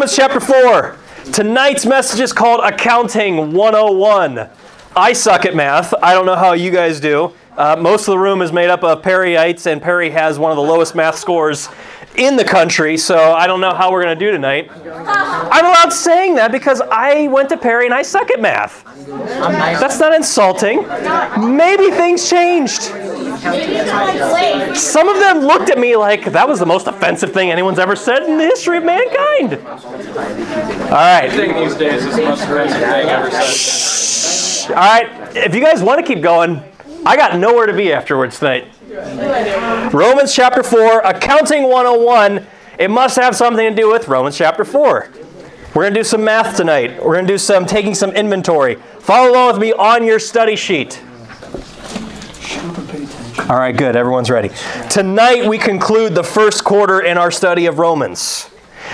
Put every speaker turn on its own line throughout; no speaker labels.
Romans chapter 4. Tonight's message is called Accounting 101. I suck at math. I don't know how you guys do. Uh, most of the room is made up of Perryites, and Perry has one of the lowest math scores in the country, so I don't know how we're going to do tonight. I'm allowed saying that because I went to Perry and I suck at math. That's not insulting. Maybe things changed. Some of them looked at me like that was the most offensive thing anyone's ever said in the history of mankind. All right.
these days is the most offensive thing ever said.
All right. If you guys want to keep going, I got nowhere to be afterwards tonight. Romans chapter 4, Accounting 101. It must have something to do with Romans chapter 4. We're going to do some math tonight. We're going to do some taking some inventory. Follow along with me on your study sheet. All right, good. Everyone's ready. Tonight we conclude the first quarter in our study of Romans.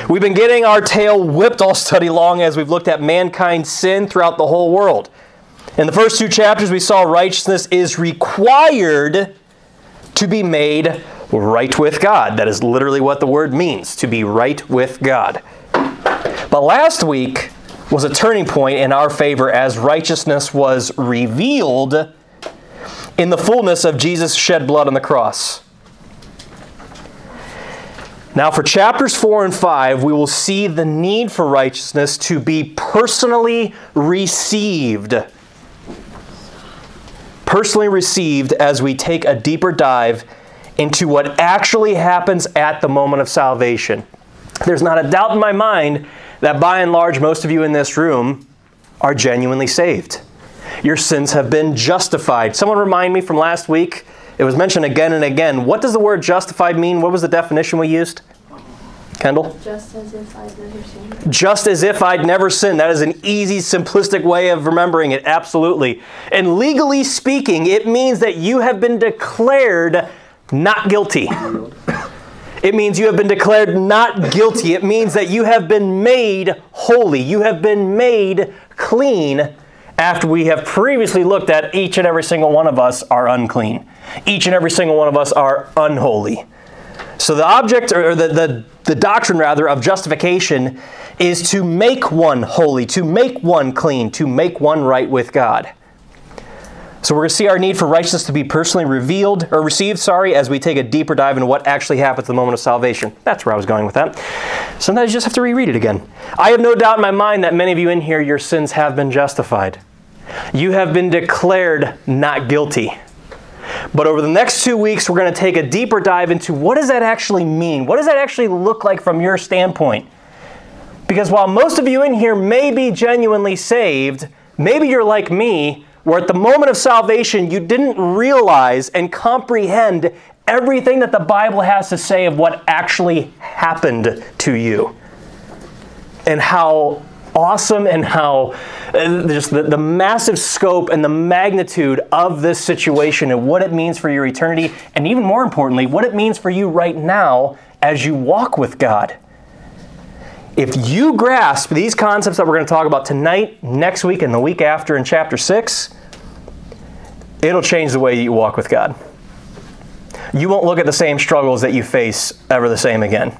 We've been getting our tail whipped all study long as we've looked at mankind's sin throughout the whole world. In the first two chapters, we saw righteousness is required to be made right with God. That is literally what the word means to be right with God. But last week was a turning point in our favor as righteousness was revealed in the fullness of Jesus' shed blood on the cross. Now, for chapters 4 and 5, we will see the need for righteousness to be personally received personally received as we take a deeper dive into what actually happens at the moment of salvation. There's not a doubt in my mind that by and large, most of you in this room are genuinely saved. Your sins have been justified. Someone remind me from last week, it was mentioned again and again. What does the word justified mean? What was the definition we used? Kendall?
Just as if I'd never sinned.
Just as if I'd never sinned. That is an easy, simplistic way of remembering it, absolutely. And legally speaking, it means that you have been declared not guilty. It means you have been declared not guilty. It means that you have been made holy. You have been made clean after we have previously looked at each and every single one of us are unclean. Each and every single one of us are unholy. So the object, or the, the, the doctrine rather, of justification is to make one holy, to make one clean, to make one right with God. So we're going to see our need for righteousness to be personally revealed or received, sorry, as we take a deeper dive into what actually happens at the moment of salvation. That's where I was going with that. Sometimes you just have to reread it again. I have no doubt in my mind that many of you in here, your sins have been justified. You have been declared not guilty. But over the next two weeks, we're going to take a deeper dive into what does that actually mean? What does that actually look like from your standpoint? Because while most of you in here may be genuinely saved, maybe you're like me, where at the moment of salvation you didn't realize and comprehend everything that the Bible has to say of what actually happened to you. And how awesome and how uh, just the, the massive scope and the magnitude of this situation and what it means for your eternity, and even more importantly, what it means for you right now as you walk with God. If you grasp these concepts that we're going to talk about tonight, next week, and the week after in chapter 6, it'll change the way you walk with God. You won't look at the same struggles that you face ever the same again.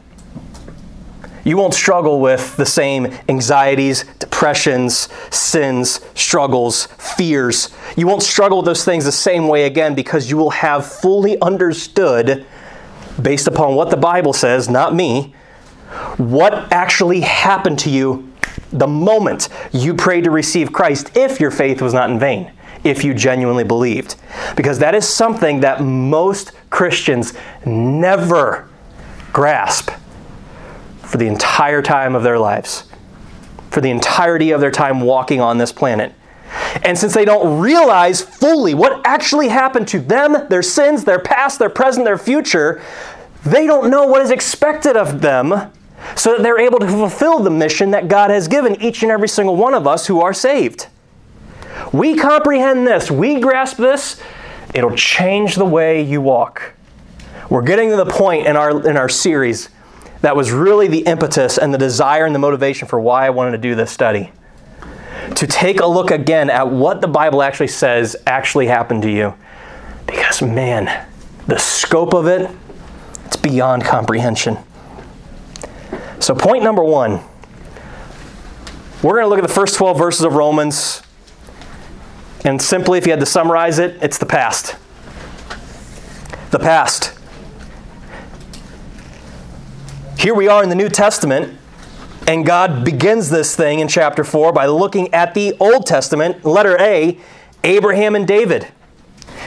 You won't struggle with the same anxieties, depressions, sins, struggles, fears. You won't struggle with those things the same way again because you will have fully understood, based upon what the Bible says, not me, what actually happened to you the moment you prayed to receive Christ if your faith was not in vain, if you genuinely believed. Because that is something that most Christians never grasp for the entire time of their lives, for the entirety of their time walking on this planet. And since they don't realize fully what actually happened to them, their sins, their past, their present, their future, they don't know what is expected of them so that they're able to fulfill the mission that God has given each and every single one of us who are saved. We comprehend this, we grasp this, it'll change the way you walk. We're getting to the point in our, in our series that was really the impetus and the desire and the motivation for why I wanted to do this study. To take a look again at what the Bible actually says actually happened to you. Because, man, the scope of it, it's beyond comprehension. So, point number one We're going to look at the first 12 verses of Romans. And simply, if you had to summarize it, it's the past. The past. Here we are in the New Testament, and God begins this thing in chapter 4 by looking at the Old Testament, letter A, Abraham and David.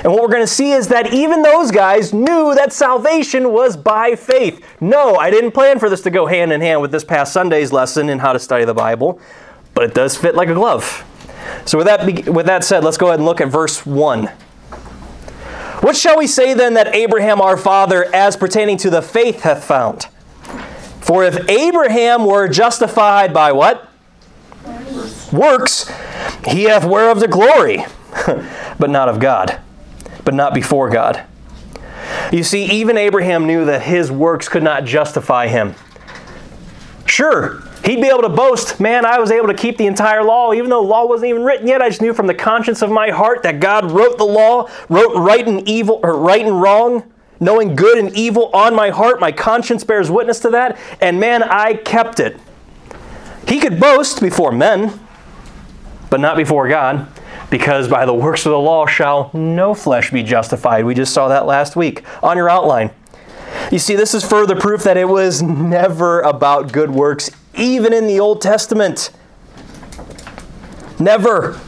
And what we're going to see is that even those guys knew that salvation was by faith. No, I didn't plan for this to go hand in hand with this past Sunday's lesson in how to study the Bible, but it does fit like a glove. So, with that, with that said, let's go ahead and look at verse 1. What shall we say then that Abraham our father, as pertaining to the faith, hath found? For if Abraham were justified by what? Works, he hath whereof the glory, but not of God, but not before God. You see, even Abraham knew that his works could not justify him. Sure, he'd be able to boast, man, I was able to keep the entire law, even though the law wasn't even written yet. I just knew from the conscience of my heart that God wrote the law, wrote right and evil, or right and wrong, knowing good and evil on my heart. My conscience bears witness to that, and man, I kept it. He could boast before men, but not before God, because by the works of the law shall no flesh be justified. We just saw that last week on your outline. You see, this is further proof that it was never about good works, even in the Old Testament. Never.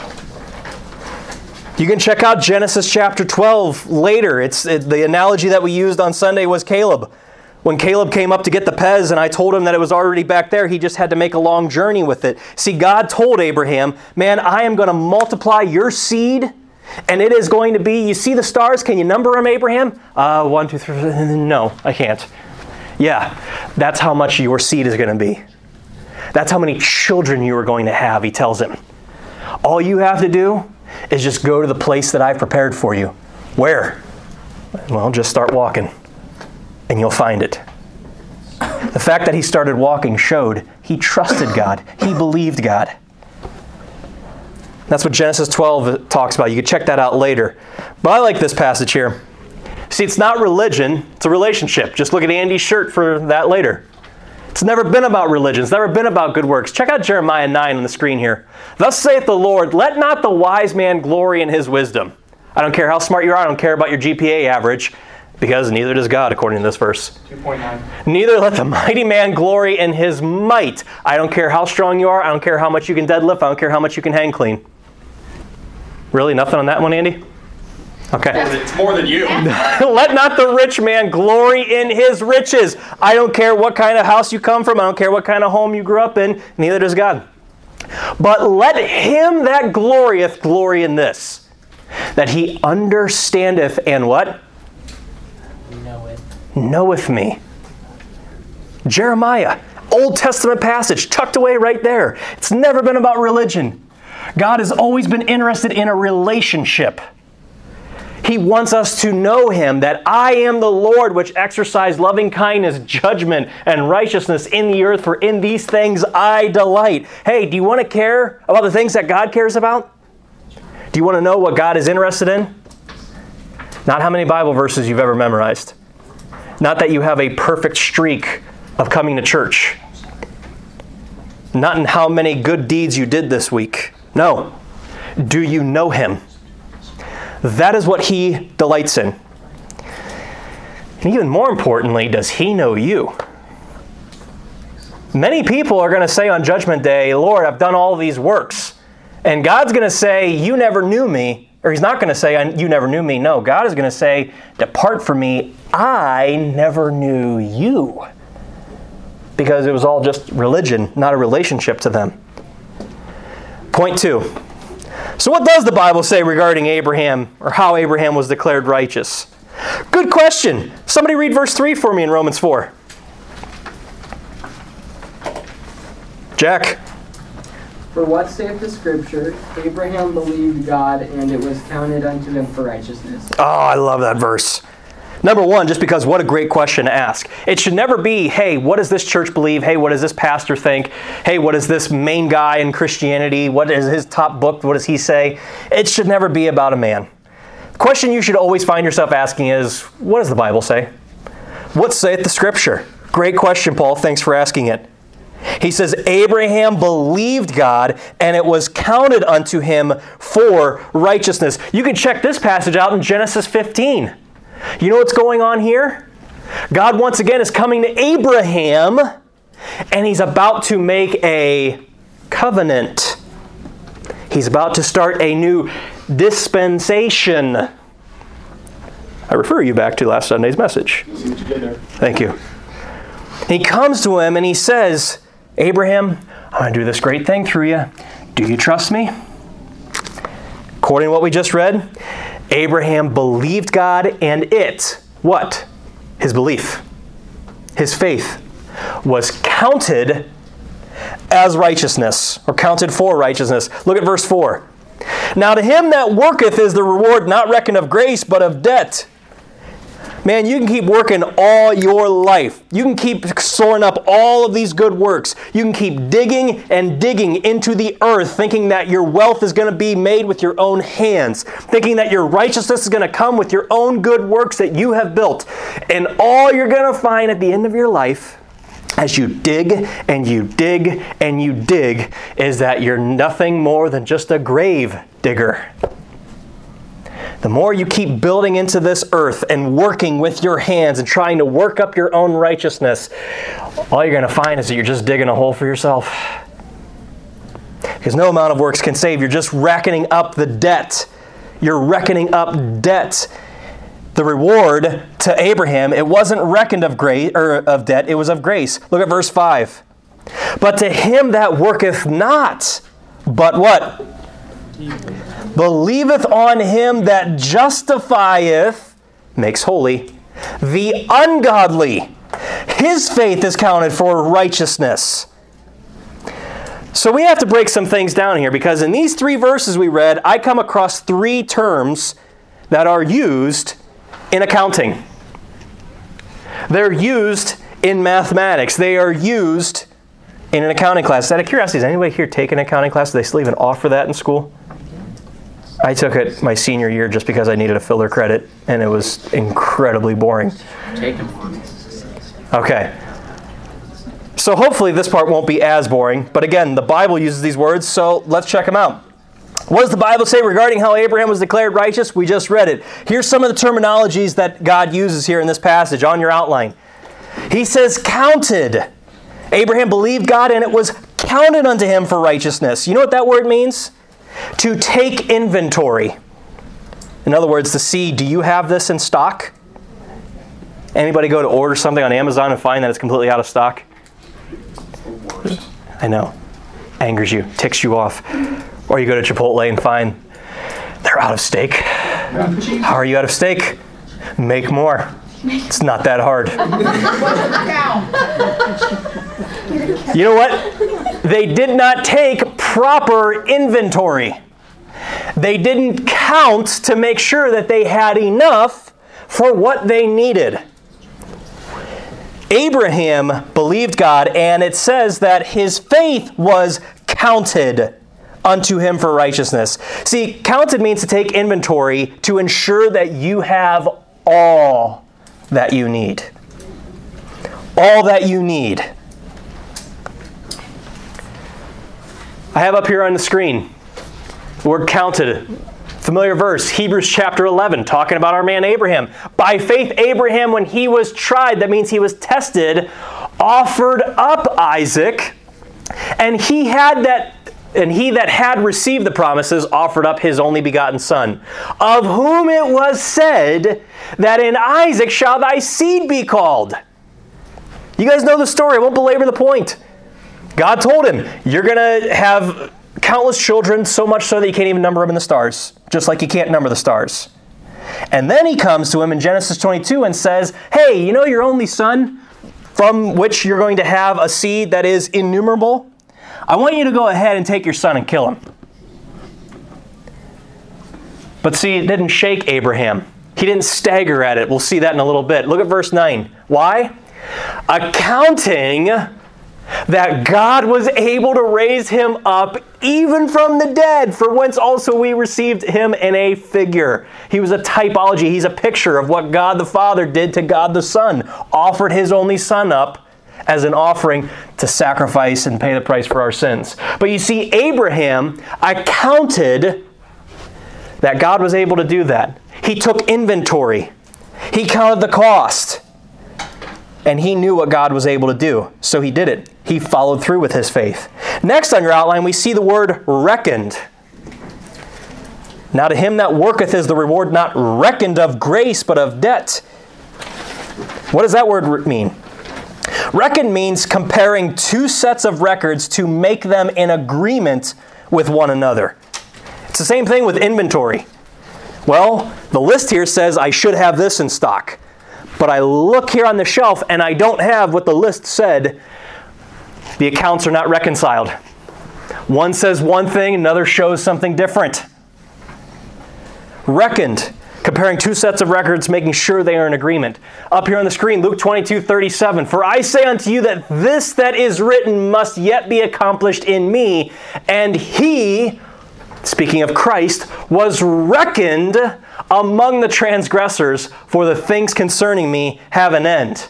You can check out Genesis chapter 12 later. It's it, the analogy that we used on Sunday was Caleb. When Caleb came up to get the Pez and I told him that it was already back there, he just had to make a long journey with it. See, God told Abraham, Man, I am going to multiply your seed, and it is going to be, you see the stars? Can you number them, Abraham? Uh, one, two, three. No, I can't. Yeah, that's how much your seed is going to be. That's how many children you are going to have, he tells him. All you have to do is just go to the place that I've prepared for you. Where? Well, just start walking and you'll find it. The fact that he started walking showed he trusted God, he believed God. That's what Genesis 12 talks about. You can check that out later. But I like this passage here. See, it's not religion, it's a relationship. Just look at Andy's shirt for that later. It's never been about religion. It's never been about good works. Check out Jeremiah 9 on the screen here. Thus saith the Lord, let not the wise man glory in his wisdom. I don't care how smart you are, I don't care about your GPA average because neither does God, according to this verse. 2.9. Neither let the mighty man glory in his might. I don't care how strong you are. I don't care how much you can deadlift. I don't care how much you can hang clean. Really? Nothing on that one, Andy? Okay.
It's more than you.
Let not the rich man glory in his riches. I don't care what kind of house you come from. I don't care what kind of home you grew up in. Neither does God. But let him that glorieth glory in this, that he understandeth and what? knoweth Knoweth me. Jeremiah, Old Testament passage, tucked away right there. It's never been about religion. God has always been interested in a relationship. He wants us to know Him, that I am the Lord which exercise loving kindness, judgment, and righteousness in the earth, for in these things I delight. Hey, do you want to care about the things that God cares about? Do you want to know what God is interested in? Not how many Bible verses you've ever memorized. Not that you have a perfect streak of coming to church. Not in how many good deeds you did this week. No. Do you know Him? That is what He delights in. And even more importantly, does He know you? Many people are going to say on Judgment Day, Lord, I've done all these works. And God's going to say, You never knew me. Or He's not going to say, You never knew me. No, God is going to say, Depart from me. I never knew you. Because it was all just religion, not a relationship to them. Point two. So, what does the Bible say regarding Abraham or how Abraham was declared righteous? Good question. Somebody read verse 3 for me in Romans 4. Jack.
For what saith the scripture? Abraham believed God, and it was counted unto him for righteousness.
Oh, I love that verse. Number one, just because what a great question to ask. It should never be, hey, what does this church believe? Hey, what does this pastor think? Hey, what is this main guy in Christianity? What is his top book? What does he say? It should never be about a man. The question you should always find yourself asking is, what does the Bible say? What saith the scripture? Great question, Paul. Thanks for asking it. He says, Abraham believed God, and it was counted unto him for righteousness. You can check this passage out in Genesis 15. You know what's going on here? God once again is coming to Abraham, and he's about to make a covenant. He's about to start a new dispensation. I refer you back to last Sunday's message. Thank you. He comes to him and he says, Abraham, I'm going to do this great thing through you. Do you trust me? According to what we just read, Abraham believed God and it, what? His belief, his faith, was counted as righteousness, or counted for righteousness. Look at verse 4. Now to him that worketh is the reward not reckoned of grace, but of debt. Man, you can keep working all your life. You can keep storing up all of these good works. You can keep digging and digging into the earth, thinking that your wealth is going to be made with your own hands, thinking that your righteousness is going to come with your own good works that you have built. And all you're going to find at the end of your life, as you dig and you dig and you dig, is that you're nothing more than just a grave digger. The more you keep building into this earth and working with your hands and trying to work up your own righteousness, all you're going to find is that you're just digging a hole for yourself. Because no amount of works can save. You're just reckoning up the debt. You're reckoning up debt. The reward to Abraham, it wasn't reckoned of grace or of debt, it was of grace. Look at verse 5. But to him that worketh not, but what? Believeth on him that justifieth, makes holy, the ungodly. His faith is counted for righteousness. So we have to break some things down here because in these three verses we read, I come across three terms that are used in accounting. They're used in mathematics. They are used in an accounting class. Out of curiosity, does anybody here take an accounting class? Do they still even offer that in school? I took it my senior year just because I needed a filler credit, and it was incredibly boring.
Take them.
Okay. So hopefully this part won't be as boring, but again, the Bible uses these words, so let's check them out. What does the Bible say regarding how Abraham was declared righteous? We just read it. Here's some of the terminologies that God uses here in this passage on your outline. He says, counted. Abraham believed God and it was counted unto him for righteousness. You know what that word means? To take inventory. In other words, to see, do you have this in stock? Anybody go to order something on Amazon and find that it's completely out of stock? I know. Angers you, ticks you off. Or you go to Chipotle and find they're out of steak. How are you out of steak? Make more. It's not that hard. You know what? They did not take proper inventory. They didn't count to make sure that they had enough for what they needed. Abraham believed God, and it says that his faith was counted unto him for righteousness. See, counted means to take inventory to ensure that you have all that you need. All that you need. Have up here on the screen word counted. Familiar verse, Hebrews chapter 11, talking about our man Abraham. By faith, Abraham, when he was tried, that means he was tested, offered up Isaac, and he had that and he that had received the promises offered up his only begotten son, of whom it was said that in Isaac shall thy seed be called. You guys know the story, I won't belabor the point. God told him, You're going to have countless children, so much so that you can't even number them in the stars, just like you can't number the stars. And then he comes to him in Genesis 22 and says, Hey, you know your only son, from which you're going to have a seed that is innumerable? I want you to go ahead and take your son and kill him. But see, it didn't shake Abraham. He didn't stagger at it. We'll see that in a little bit. Look at verse 9. Why? Accounting that God was able to raise him up even from the dead, for whence also we received him in a figure. He was a typology, he's a picture of what God the Father did to God the Son, offered his only Son up as an offering to sacrifice and pay the price for our sins. But you see, Abraham accounted that God was able to do that. He took inventory, he counted the cost, and he knew what God was able to do. So he did it. He followed through with his faith. Next on your outline, we see the word reckoned. Now to him that worketh is the reward not reckoned of grace, but of debt. What does that word mean? Reckon means comparing two sets of records to make them in agreement with one another. It's the same thing with inventory. Well, the list here says I should have this in stock, but I look here on the shelf and I don't have what the list said. The accounts are not reconciled. One says one thing, another shows something different reckoned, comparing two sets of records, making sure they are in agreement. Up here on the screen, Luke 22 37. For I say unto you that this that is written must yet be accomplished in me. And he, speaking of Christ, was reckoned among the transgressors, for the things concerning me have an end.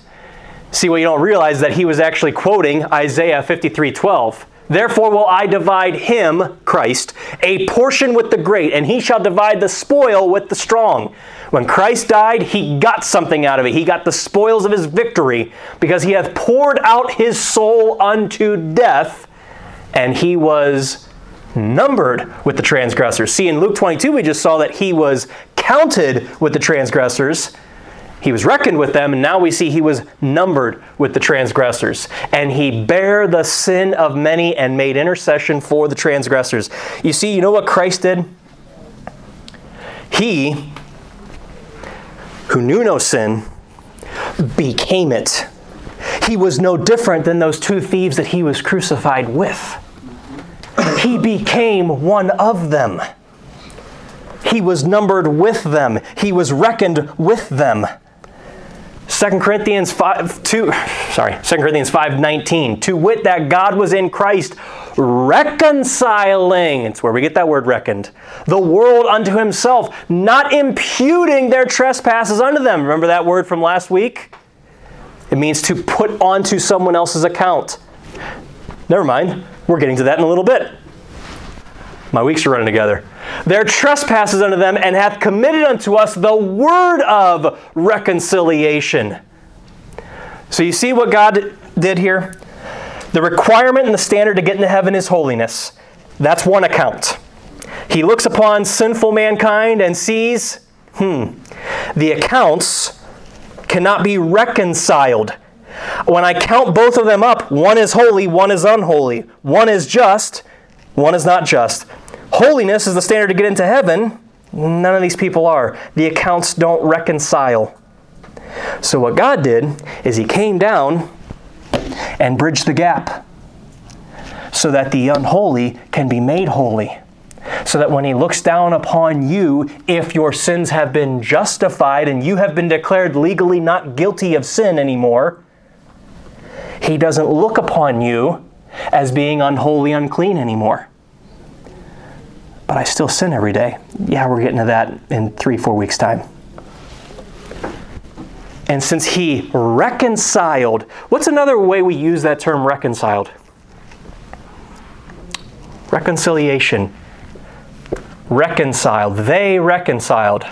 See, what you don't realize that he was actually quoting Isaiah 53 12. Therefore will I divide him, Christ, a portion with the great, and he shall divide the spoil with the strong. When Christ died, he got something out of it. He got the spoils of his victory because he hath poured out his soul unto death, and he was numbered with the transgressors. See, in Luke 22, we just saw that he was counted with the transgressors. He was reckoned with them, and now we see he was numbered with the transgressors. And he bare the sin of many and made intercession for the transgressors. You see, you know what Christ did? He, who knew no sin, became it. He was no different than those two thieves that he was crucified with. He became one of them. He was numbered with them. He was reckoned with them. 2 Corinthians 5 2 sorry 2 Corinthians 5:19 to wit that God was in Christ reconciling it's where we get that word reckoned the world unto himself not imputing their trespasses unto them remember that word from last week it means to put onto someone else's account never mind we're getting to that in a little bit my weeks are running together. Their trespasses unto them, and hath committed unto us the word of reconciliation. So you see what God did here? The requirement and the standard to get into heaven is holiness. That's one account. He looks upon sinful mankind and sees, hmm, the accounts cannot be reconciled. When I count both of them up, one is holy, one is unholy. One is just, one is not just. Holiness is the standard to get into heaven. None of these people are. The accounts don't reconcile. So, what God did is He came down and bridged the gap so that the unholy can be made holy. So that when He looks down upon you, if your sins have been justified and you have been declared legally not guilty of sin anymore, He doesn't look upon you as being unholy, unclean anymore but I still sin every day. Yeah, we're getting to that in three, four weeks' time. And since he reconciled, what's another way we use that term reconciled? Reconciliation. Reconciled. They reconciled.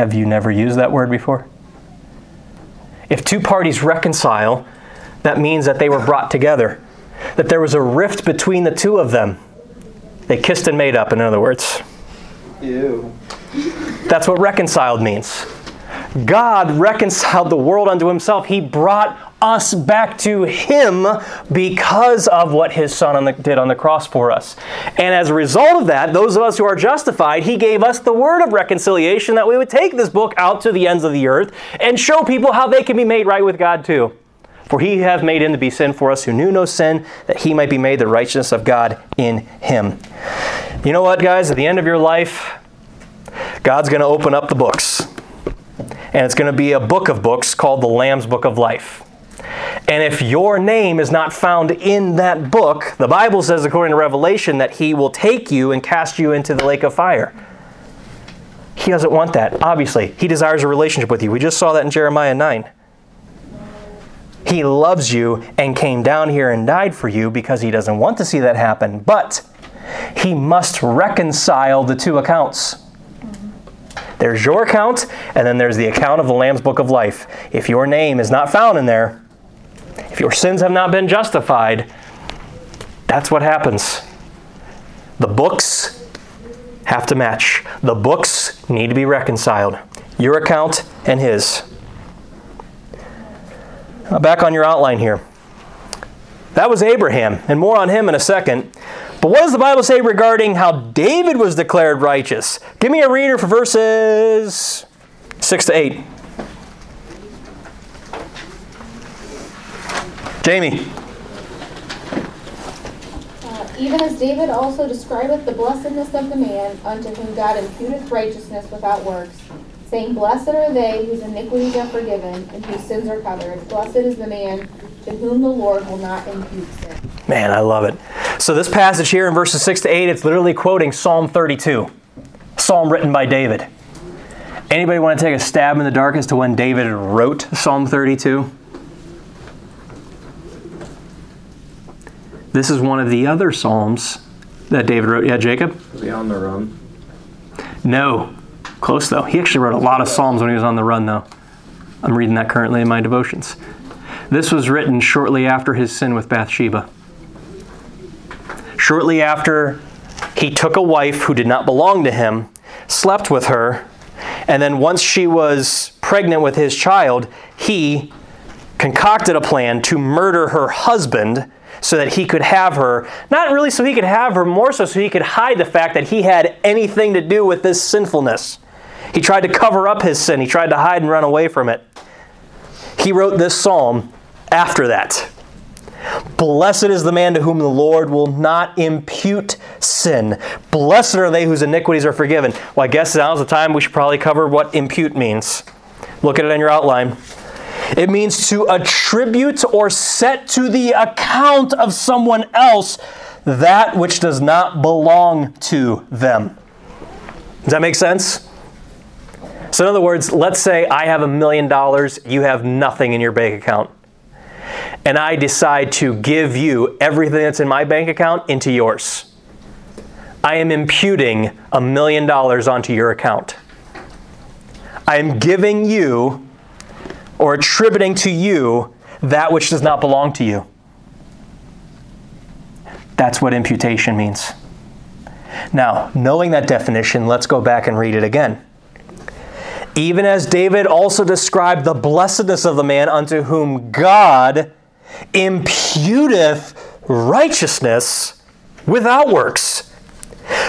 Have you never used that word before? If two parties reconcile, that means that they were brought together, that there was a rift between the two of them. They kissed and made up, in other words.
Ew.
That's what reconciled means. God reconciled the world unto himself. He brought us back to him because of what his son on the, did on the cross for us. And as a result of that, those of us who are justified, he gave us the word of reconciliation that we would take this book out to the ends of the earth and show people how they can be made right with God too. For he hath made him to be sin for us who knew no sin, that he might be made the righteousness of God in him. You know what, guys? At the end of your life, God's going to open up the books. And it's going to be a book of books called the Lamb's Book of Life. And if your name is not found in that book, the Bible says, according to Revelation, that he will take you and cast you into the lake of fire. He doesn't want that. Obviously, he desires a relationship with you. We just saw that in Jeremiah 9. He loves you and came down here and died for you because he doesn't want to see that happen. But he must reconcile the two accounts. There's your account, and then there's the account of the Lamb's Book of Life. If your name is not found in there, if your sins have not been justified, that's what happens. The books have to match, the books need to be reconciled. Your account and his. Now back on your outline here. That was Abraham, and more on him in a second. But what does the Bible say regarding how David was declared righteous? Give me a reader for verses 6 to 8. Jamie.
Uh, even as David also describeth the blessedness of the man unto whom God imputeth righteousness without works, saying, Blessed are they whose iniquities are forgiven and whose sins are covered. Blessed is the man to whom the Lord will not impute sin.
Man, I love it. So, this passage here in verses 6 to 8, it's literally quoting Psalm 32, psalm written by David. Anybody want to take a stab in the dark as to when David wrote Psalm 32? This is one of the other psalms that David wrote. Yeah, Jacob?
Was he on the run?
No. Close though. He actually wrote a lot of psalms when he was on the run though. I'm reading that currently in my devotions. This was written shortly after his sin with Bathsheba. Shortly after he took a wife who did not belong to him, slept with her, and then once she was pregnant with his child, he concocted a plan to murder her husband so that he could have her. Not really so he could have her, more so so he could hide the fact that he had anything to do with this sinfulness. He tried to cover up his sin, he tried to hide and run away from it. He wrote this psalm after that. Blessed is the man to whom the Lord will not impute sin. Blessed are they whose iniquities are forgiven. Well, I guess now's the time we should probably cover what impute means. Look at it in your outline. It means to attribute or set to the account of someone else that which does not belong to them. Does that make sense? So, in other words, let's say I have a million dollars, you have nothing in your bank account. And I decide to give you everything that's in my bank account into yours. I am imputing a million dollars onto your account. I am giving you or attributing to you that which does not belong to you. That's what imputation means. Now, knowing that definition, let's go back and read it again. Even as David also described the blessedness of the man unto whom God imputeth righteousness without works,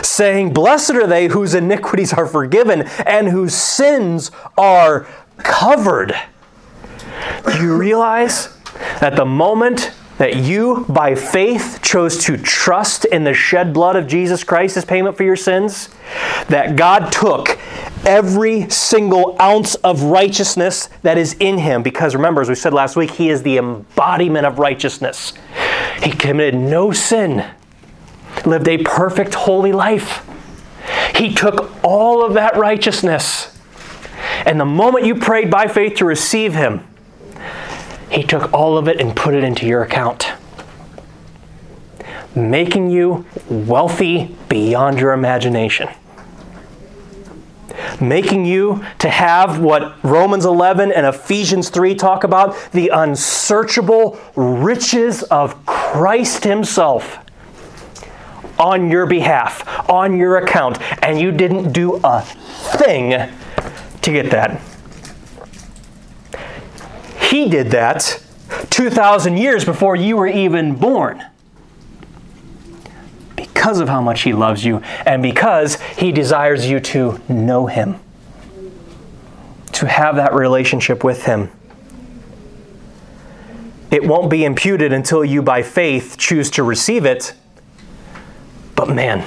saying, Blessed are they whose iniquities are forgiven and whose sins are covered. Do you realize that the moment that you, by faith, chose to trust in the shed blood of Jesus Christ as payment for your sins, that God took every single ounce of righteousness that is in him, because remember, as we said last week, he is the embodiment of righteousness. He committed no sin, lived a perfect, holy life. He took all of that righteousness, and the moment you prayed by faith to receive him, he took all of it and put it into your account, making you wealthy beyond your imagination. Making you to have what Romans 11 and Ephesians 3 talk about the unsearchable riches of Christ Himself on your behalf, on your account, and you didn't do a thing to get that. He did that 2,000 years before you were even born. Because of how much He loves you and because He desires you to know Him, to have that relationship with Him. It won't be imputed until you, by faith, choose to receive it. But man,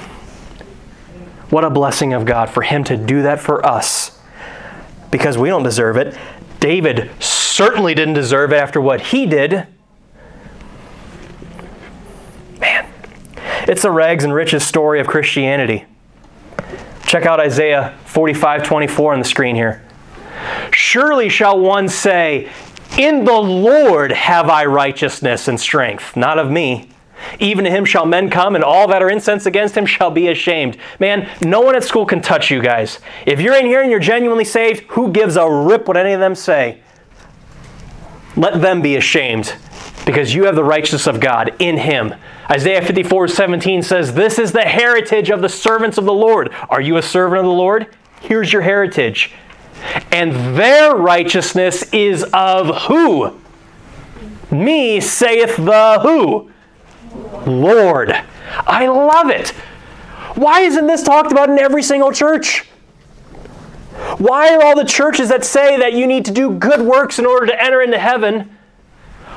what a blessing of God for Him to do that for us because we don't deserve it. David certainly didn't deserve it after what he did. Man, it's the rags and riches story of Christianity. Check out Isaiah 45 24 on the screen here. Surely shall one say, In the Lord have I righteousness and strength, not of me. Even to him shall men come, and all that are incensed against him shall be ashamed. Man, no one at school can touch you guys. If you're in here and you're genuinely saved, who gives a rip what any of them say? Let them be ashamed because you have the righteousness of God in him. Isaiah 54 17 says, This is the heritage of the servants of the Lord. Are you a servant of the Lord? Here's your heritage. And their righteousness is of who? Me, saith the who? Lord. I love it. Why isn't this talked about in every single church? Why are all the churches that say that you need to do good works in order to enter into heaven?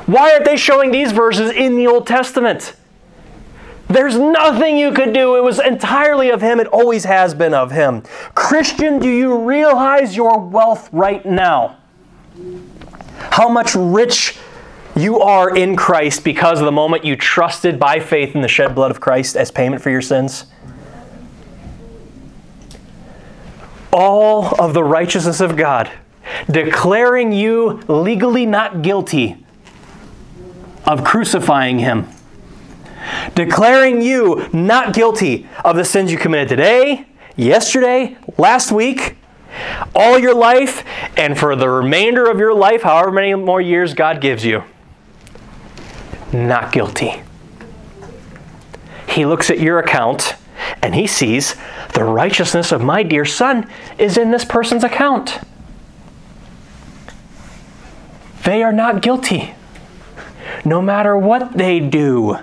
Why aren't they showing these verses in the Old Testament? There's nothing you could do. It was entirely of Him. It always has been of Him. Christian, do you realize your wealth right now? How much rich you are in Christ because of the moment you trusted by faith in the shed blood of Christ as payment for your sins? All of the righteousness of God, declaring you legally not guilty of crucifying Him declaring you not guilty of the sins you committed today, yesterday, last week, all your life, and for the remainder of your life, however many more years God gives you. Not guilty. He looks at your account and he sees the righteousness of my dear son is in this person's account. They are not guilty, no matter what they do.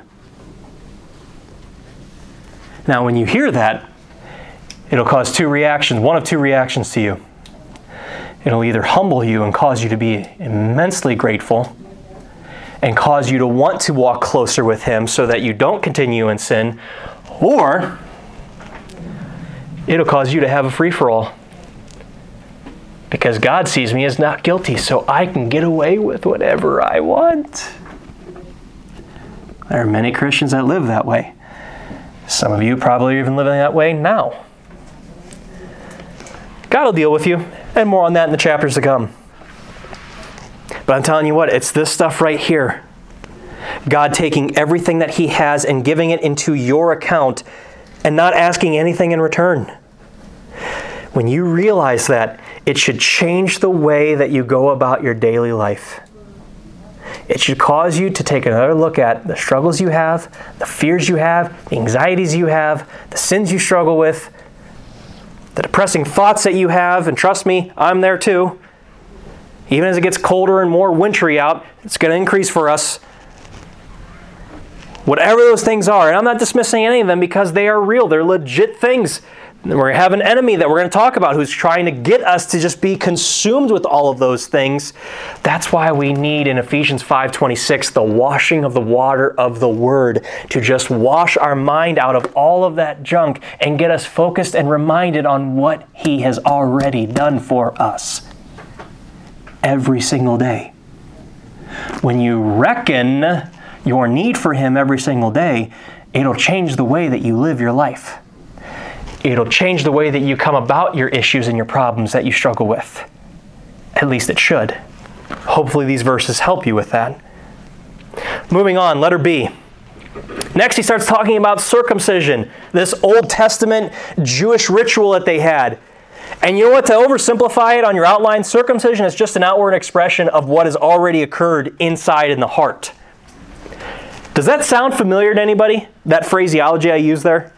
Now, when you hear that, it'll cause two reactions, one of two reactions to you. It'll either humble you and cause you to be immensely grateful and cause you to want to walk closer with Him so that you don't continue in sin, or it'll cause you to have a free for all. Because God sees me as not guilty, so I can get away with whatever I want. There are many Christians that live that way. Some of you probably are even living that way now. God will deal with you, and more on that in the chapters to come. But I'm telling you what, it's this stuff right here. God taking everything that He has and giving it into your account and not asking anything in return. When you realize that, it should change the way that you go about your daily life. It should cause you to take another look at the struggles you have, the fears you have, the anxieties you have, the sins you struggle with, the depressing thoughts that you have, and trust me, I'm there too. Even as it gets colder and more wintry out, it's going to increase for us. Whatever those things are, and I'm not dismissing any of them because they are real, they're legit things. We have an enemy that we're going to talk about who's trying to get us to just be consumed with all of those things. That's why we need in Ephesians 5:26 the washing of the water of the word to just wash our mind out of all of that junk and get us focused and reminded on what he has already done for us every single day. When you reckon your need for him every single day, it'll change the way that you live your life. It'll change the way that you come about your issues and your problems that you struggle with. At least it should. Hopefully, these verses help you with that. Moving on, letter B. Next, he starts talking about circumcision, this Old Testament Jewish ritual that they had. And you know what? To oversimplify it on your outline, circumcision is just an outward expression of what has already occurred inside in the heart. Does that sound familiar to anybody? That phraseology I use there?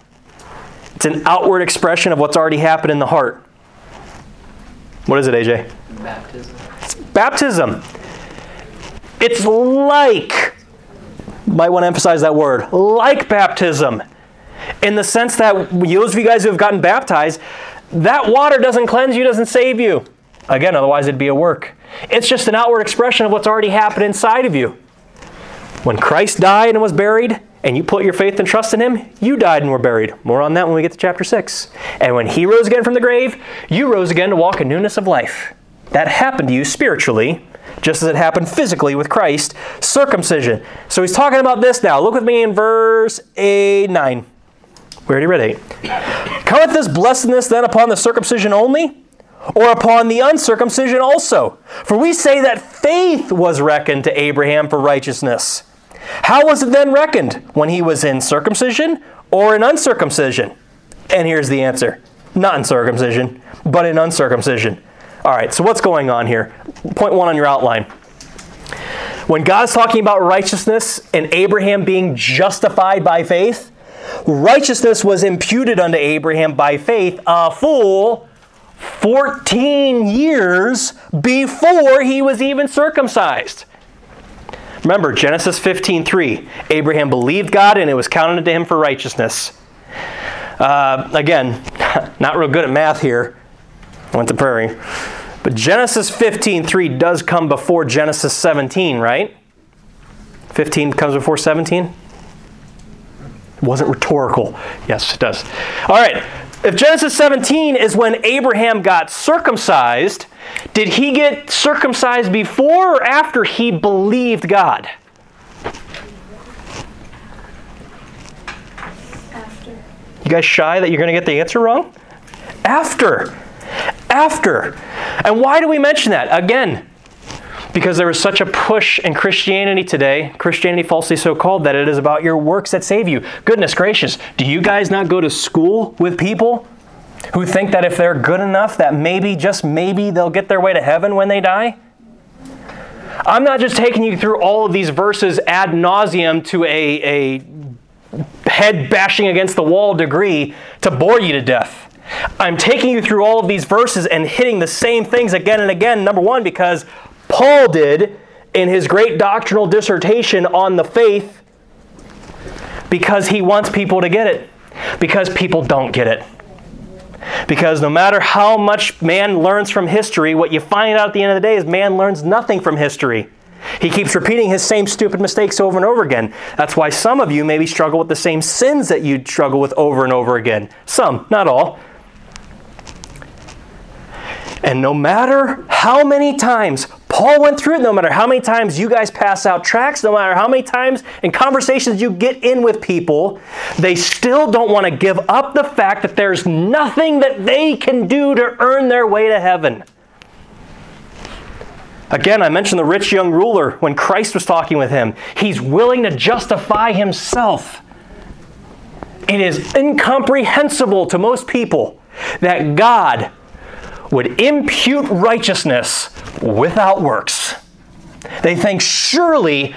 It's an outward expression of what's already happened in the heart. What is it, AJ?
Baptism.
It's baptism. It's like, might want to emphasize that word, like baptism. In the sense that those of you guys who have gotten baptized, that water doesn't cleanse you, doesn't save you. Again, otherwise it'd be a work. It's just an outward expression of what's already happened inside of you. When Christ died and was buried, and you put your faith and trust in him, you died and were buried. More on that when we get to chapter 6. And when he rose again from the grave, you rose again to walk in newness of life. That happened to you spiritually, just as it happened physically with Christ, circumcision. So he's talking about this now. Look with me in verse 8, 9. We already read 8. Cometh this blessedness then upon the circumcision only, or upon the uncircumcision also? For we say that faith was reckoned to Abraham for righteousness. How was it then reckoned? When he was in circumcision or in uncircumcision? And here's the answer not in circumcision, but in uncircumcision. All right, so what's going on here? Point one on your outline. When God's talking about righteousness and Abraham being justified by faith, righteousness was imputed unto Abraham by faith a full 14 years before he was even circumcised. Remember Genesis 15:3. Abraham believed God and it was counted to him for righteousness. Uh, again, not real good at math here. Went to prairie. But Genesis 15:3 does come before Genesis 17, right? 15 comes before 17? It wasn't rhetorical. Yes, it does. All right. If Genesis 17 is when Abraham got circumcised, did he get circumcised before or after he believed God?
After.
You guys shy that you're going to get the answer wrong? After. After. And why do we mention that? Again, because there is such a push in Christianity today, Christianity falsely so called, that it is about your works that save you. Goodness gracious, do you guys not go to school with people who think that if they're good enough, that maybe, just maybe, they'll get their way to heaven when they die? I'm not just taking you through all of these verses ad nauseum to a, a head bashing against the wall degree to bore you to death. I'm taking you through all of these verses and hitting the same things again and again. Number one, because Paul did in his great doctrinal dissertation on the faith, because he wants people to get it, because people don't get it. Because no matter how much man learns from history, what you find out at the end of the day is man learns nothing from history. He keeps repeating his same stupid mistakes over and over again. That's why some of you maybe struggle with the same sins that you struggle with over and over again. Some, not all. And no matter how many times Paul went through it, no matter how many times you guys pass out tracts, no matter how many times in conversations you get in with people, they still don't want to give up the fact that there's nothing that they can do to earn their way to heaven. Again, I mentioned the rich young ruler when Christ was talking with him. He's willing to justify himself. It is incomprehensible to most people that God would impute righteousness without works. They think, surely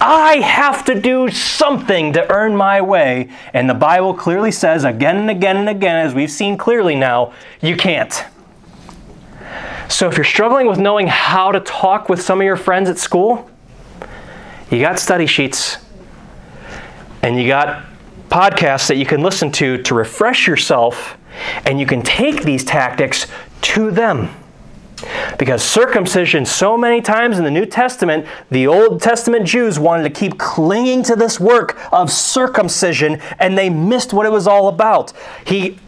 I have to do something to earn my way. And the Bible clearly says again and again and again, as we've seen clearly now, you can't. So if you're struggling with knowing how to talk with some of your friends at school, you got study sheets and you got podcasts that you can listen to to refresh yourself, and you can take these tactics to them. Because circumcision, so many times in the New Testament, the Old Testament Jews wanted to keep clinging to this work of circumcision and they missed what it was all about. He,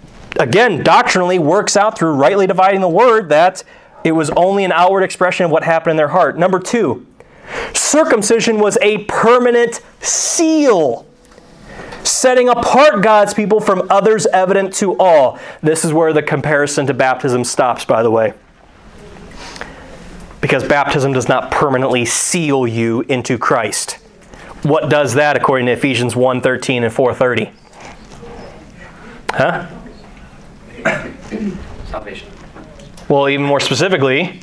again, doctrinally works out through rightly dividing the word that it was only an outward expression of what happened in their heart. Number two, circumcision was a permanent seal setting apart God's people from others evident to all. This is where the comparison to baptism stops, by the way. Because baptism does not permanently seal you into Christ. What does that according to Ephesians 1:13 and 4:30? Huh?
Salvation.
Well, even more specifically,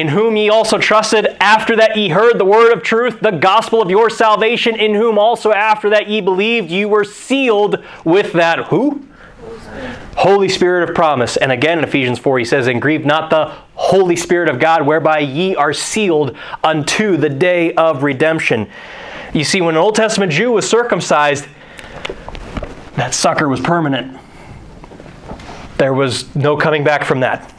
in whom ye also trusted after that ye heard the word of truth, the gospel of your salvation, in whom also after that ye believed, you were sealed with that who? Holy Spirit of promise. And again in Ephesians 4, he says, And grieve not the Holy Spirit of God, whereby ye are sealed unto the day of redemption. You see, when an Old Testament Jew was circumcised, that sucker was permanent. There was no coming back from that.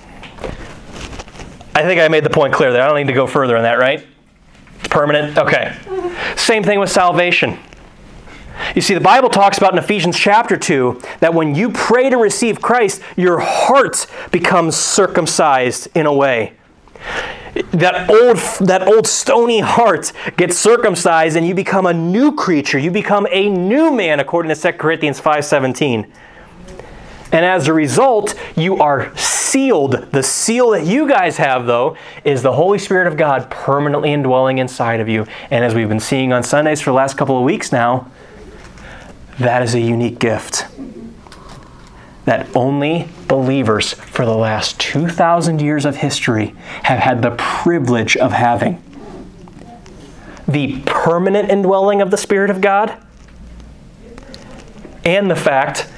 I think I made the point clear there. I don't need to go further on that, right? It's permanent? Okay. Same thing with salvation. You see, the Bible talks about in Ephesians chapter 2 that when you pray to receive Christ, your heart becomes circumcised in a way. that old that old stony heart gets circumcised and you become a new creature you become a new man according to 2 corinthians 5.17 and as a result you are sealed the seal that you guys have though is the holy spirit of god permanently indwelling inside of you and as we've been seeing on sundays for the last couple of weeks now that is a unique gift that only believers for the last 2,000 years of history have had the privilege of having. The permanent indwelling of the Spirit of God, and the fact,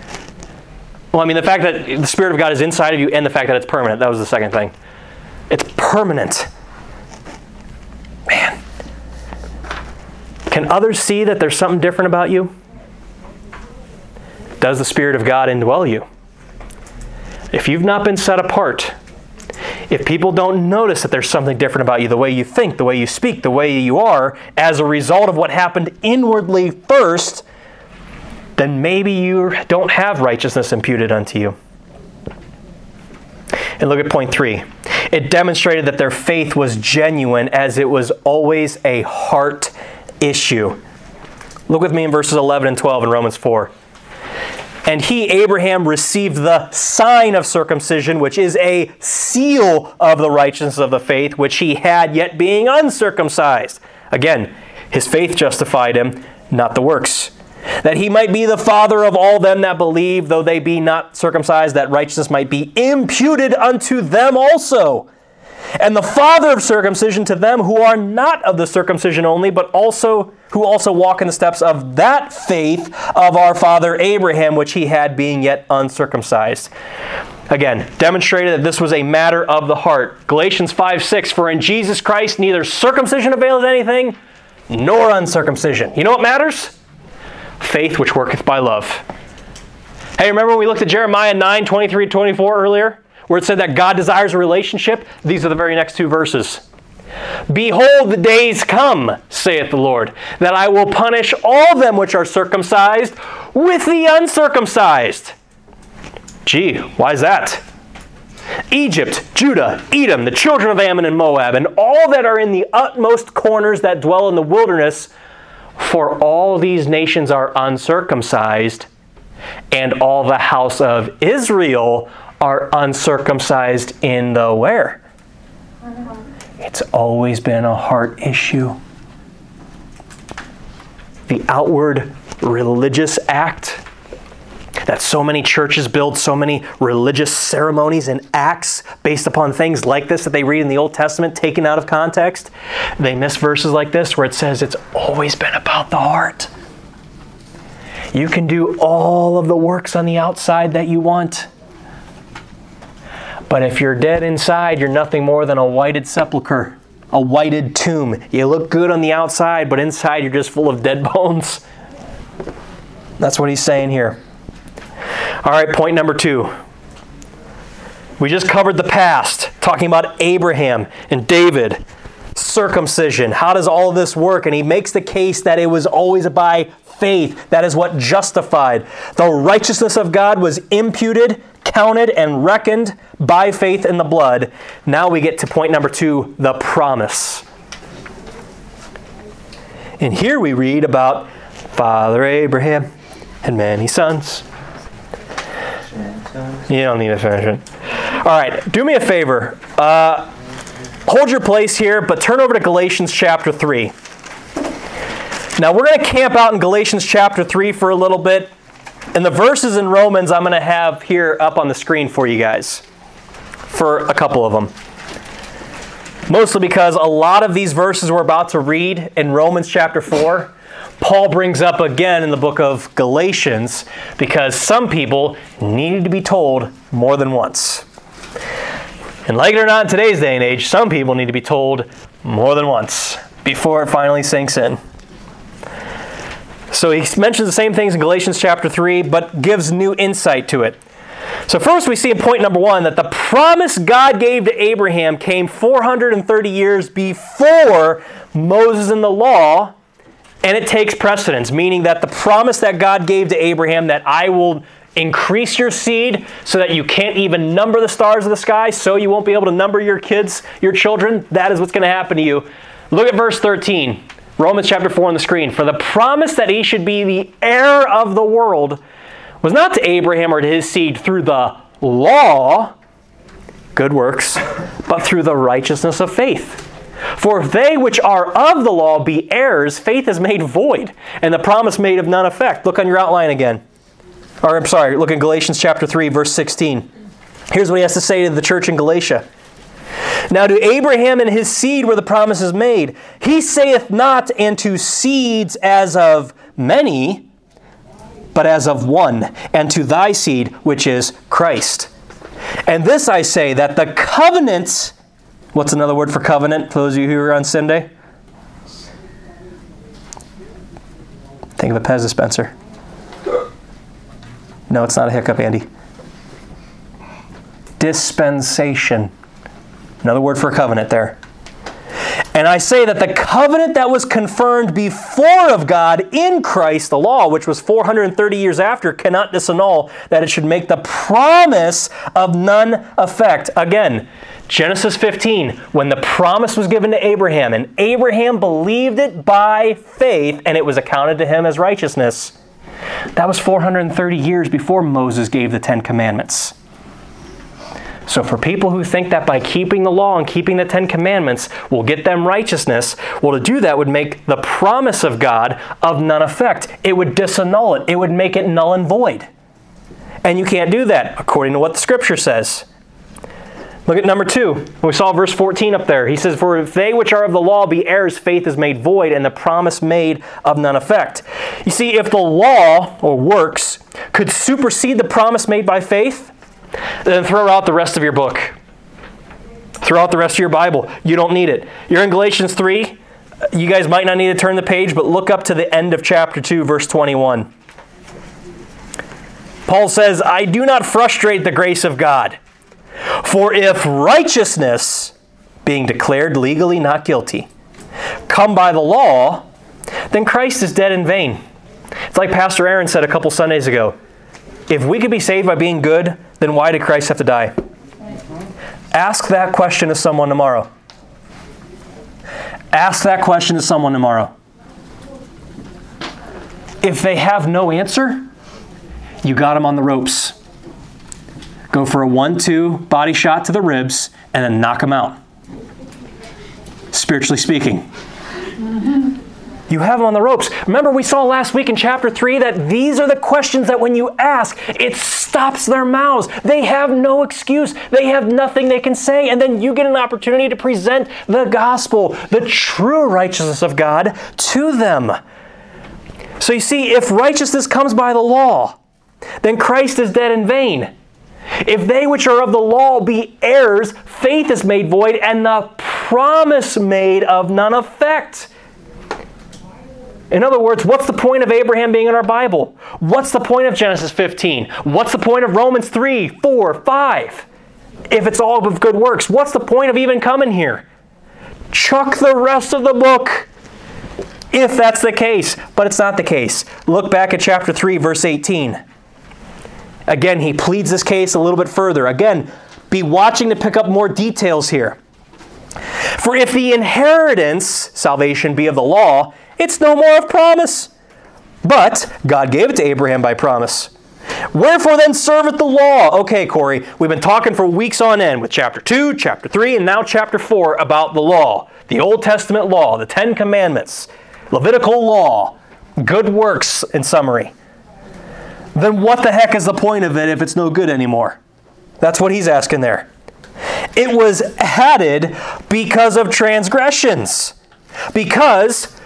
well, I mean, the fact that the Spirit of God is inside of you, and the fact that it's permanent. That was the second thing. It's permanent. Man. Can others see that there's something different about you? Does the Spirit of God indwell you? If you've not been set apart, if people don't notice that there's something different about you, the way you think, the way you speak, the way you are, as a result of what happened inwardly first, then maybe you don't have righteousness imputed unto you. And look at point three. It demonstrated that their faith was genuine as it was always a heart issue. Look with me in verses 11 and 12 in Romans 4. And he, Abraham, received the sign of circumcision, which is a seal of the righteousness of the faith, which he had, yet being uncircumcised. Again, his faith justified him, not the works. That he might be the father of all them that believe, though they be not circumcised, that righteousness might be imputed unto them also and the father of circumcision to them who are not of the circumcision only, but also who also walk in the steps of that faith of our father Abraham, which he had being yet uncircumcised. Again, demonstrated that this was a matter of the heart. Galatians 5 6, for in Jesus Christ neither circumcision availeth anything, nor uncircumcision. You know what matters? Faith which worketh by love. Hey, remember when we looked at Jeremiah 9 23 24 earlier? where it said that God desires a relationship, these are the very next two verses. Behold, the days come, saith the Lord, that I will punish all them which are circumcised with the uncircumcised. Gee, why is that? Egypt, Judah, Edom, the children of Ammon and Moab, and all that are in the utmost corners that dwell in the wilderness, for all these nations are uncircumcised, and all the house of Israel are uncircumcised in the where? It's always been a heart issue. The outward religious act that so many churches build so many religious ceremonies and acts based upon things like this that they read in the Old Testament taken out of context. They miss verses like this where it says it's always been about the heart. You can do all of the works on the outside that you want. But if you're dead inside, you're nothing more than a whited sepulchre, a whited tomb. You look good on the outside, but inside you're just full of dead bones. That's what he's saying here. All right, point number two. We just covered the past, talking about Abraham and David, circumcision. How does all this work? And he makes the case that it was always by faith. That is what justified. The righteousness of God was imputed counted and reckoned by faith in the blood. Now we get to point number two the promise. And here we read about Father Abraham and many sons. You don't need to finish it. All right, do me a favor. Uh, hold your place here, but turn over to Galatians chapter 3. Now, we're going to camp out in Galatians chapter 3 for a little bit. And the verses in Romans I'm going to have here up on the screen for you guys for a couple of them. Mostly because a lot of these verses we're about to read in Romans chapter 4, Paul brings up again in the book of Galatians because some people needed to be told more than once. And like it or not, in today's day and age, some people need to be told more than once before it finally sinks in. So he mentions the same things in Galatians chapter 3, but gives new insight to it. So, first, we see in point number one that the promise God gave to Abraham came 430 years before Moses and the law, and it takes precedence, meaning that the promise that God gave to Abraham that I will increase your seed so that you can't even number the stars of the sky, so you won't be able to number your kids, your children, that is what's going to happen to you. Look at verse 13. Romans chapter 4 on the screen. For the promise that he should be the heir of the world was not to Abraham or to his seed through the law, good works, but through the righteousness of faith. For if they which are of the law be heirs, faith is made void, and the promise made of none effect. Look on your outline again. Or I'm sorry, look in Galatians chapter 3, verse 16. Here's what he has to say to the church in Galatia. Now to Abraham and his seed were the promises made. He saith not, and to seeds as of many, but as of one, and to thy seed, which is Christ. And this I say, that the covenant, what's another word for covenant, for those of you who are on Sunday? Think of a Pez dispenser. No, it's not a hiccup, Andy. Dispensation. Another word for covenant there. And I say that the covenant that was confirmed before of God in Christ, the law, which was 430 years after, cannot disannul that it should make the promise of none effect. Again, Genesis 15, when the promise was given to Abraham, and Abraham believed it by faith, and it was accounted to him as righteousness. That was 430 years before Moses gave the Ten Commandments. So, for people who think that by keeping the law and keeping the Ten Commandments will get them righteousness, well, to do that would make the promise of God of none effect. It would disannul it, it would make it null and void. And you can't do that, according to what the Scripture says. Look at number two. We saw verse 14 up there. He says, For if they which are of the law be heirs, faith is made void, and the promise made of none effect. You see, if the law, or works, could supersede the promise made by faith, then throw out the rest of your book. Throw out the rest of your Bible. You don't need it. You're in Galatians 3. You guys might not need to turn the page, but look up to the end of chapter 2, verse 21. Paul says, I do not frustrate the grace of God. For if righteousness, being declared legally not guilty, come by the law, then Christ is dead in vain. It's like Pastor Aaron said a couple Sundays ago. If we could be saved by being good, then why did Christ have to die? Ask that question to someone tomorrow. Ask that question to someone tomorrow. If they have no answer, you got them on the ropes. Go for a one two body shot to the ribs and then knock them out. Spiritually speaking. You have them on the ropes. Remember, we saw last week in chapter 3 that these are the questions that when you ask, it stops their mouths. They have no excuse, they have nothing they can say. And then you get an opportunity to present the gospel, the true righteousness of God, to them. So you see, if righteousness comes by the law, then Christ is dead in vain. If they which are of the law be heirs, faith is made void, and the promise made of none effect. In other words, what's the point of Abraham being in our Bible? What's the point of Genesis 15? What's the point of Romans 3, 4, 5? If it's all of good works, what's the point of even coming here? Chuck the rest of the book if that's the case. But it's not the case. Look back at chapter 3, verse 18. Again, he pleads this case a little bit further. Again, be watching to pick up more details here. For if the inheritance, salvation, be of the law, it's no more of promise. But God gave it to Abraham by promise. Wherefore then serveth the law? Okay, Corey, we've been talking for weeks on end with chapter 2, chapter 3, and now chapter 4 about the law. The Old Testament law, the Ten Commandments, Levitical law, good works in summary. Then what the heck is the point of it if it's no good anymore? That's what he's asking there. It was added because of transgressions. Because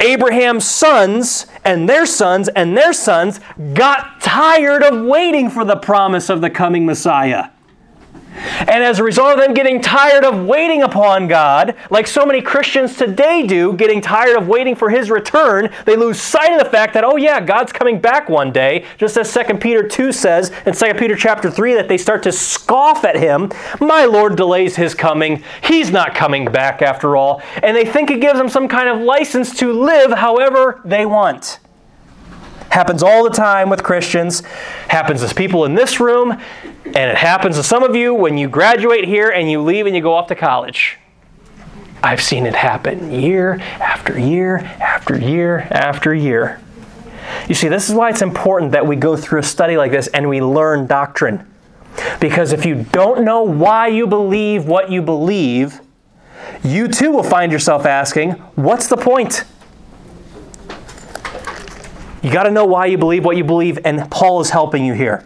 Abraham's sons and their sons and their sons got tired of waiting for the promise of the coming Messiah. And as a result of them getting tired of waiting upon God, like so many Christians today do, getting tired of waiting for his return, they lose sight of the fact that, oh yeah, God's coming back one day, just as 2 Peter 2 says in 2 Peter chapter 3 that they start to scoff at him. My Lord delays his coming. He's not coming back after all. And they think it gives them some kind of license to live however they want Happens all the time with Christians, happens as people in this room, and it happens to some of you when you graduate here and you leave and you go off to college. I've seen it happen year after year after year after year. You see, this is why it's important that we go through a study like this and we learn doctrine. Because if you don't know why you believe what you believe, you too will find yourself asking, What's the point? You got to know why you believe what you believe, and Paul is helping you here.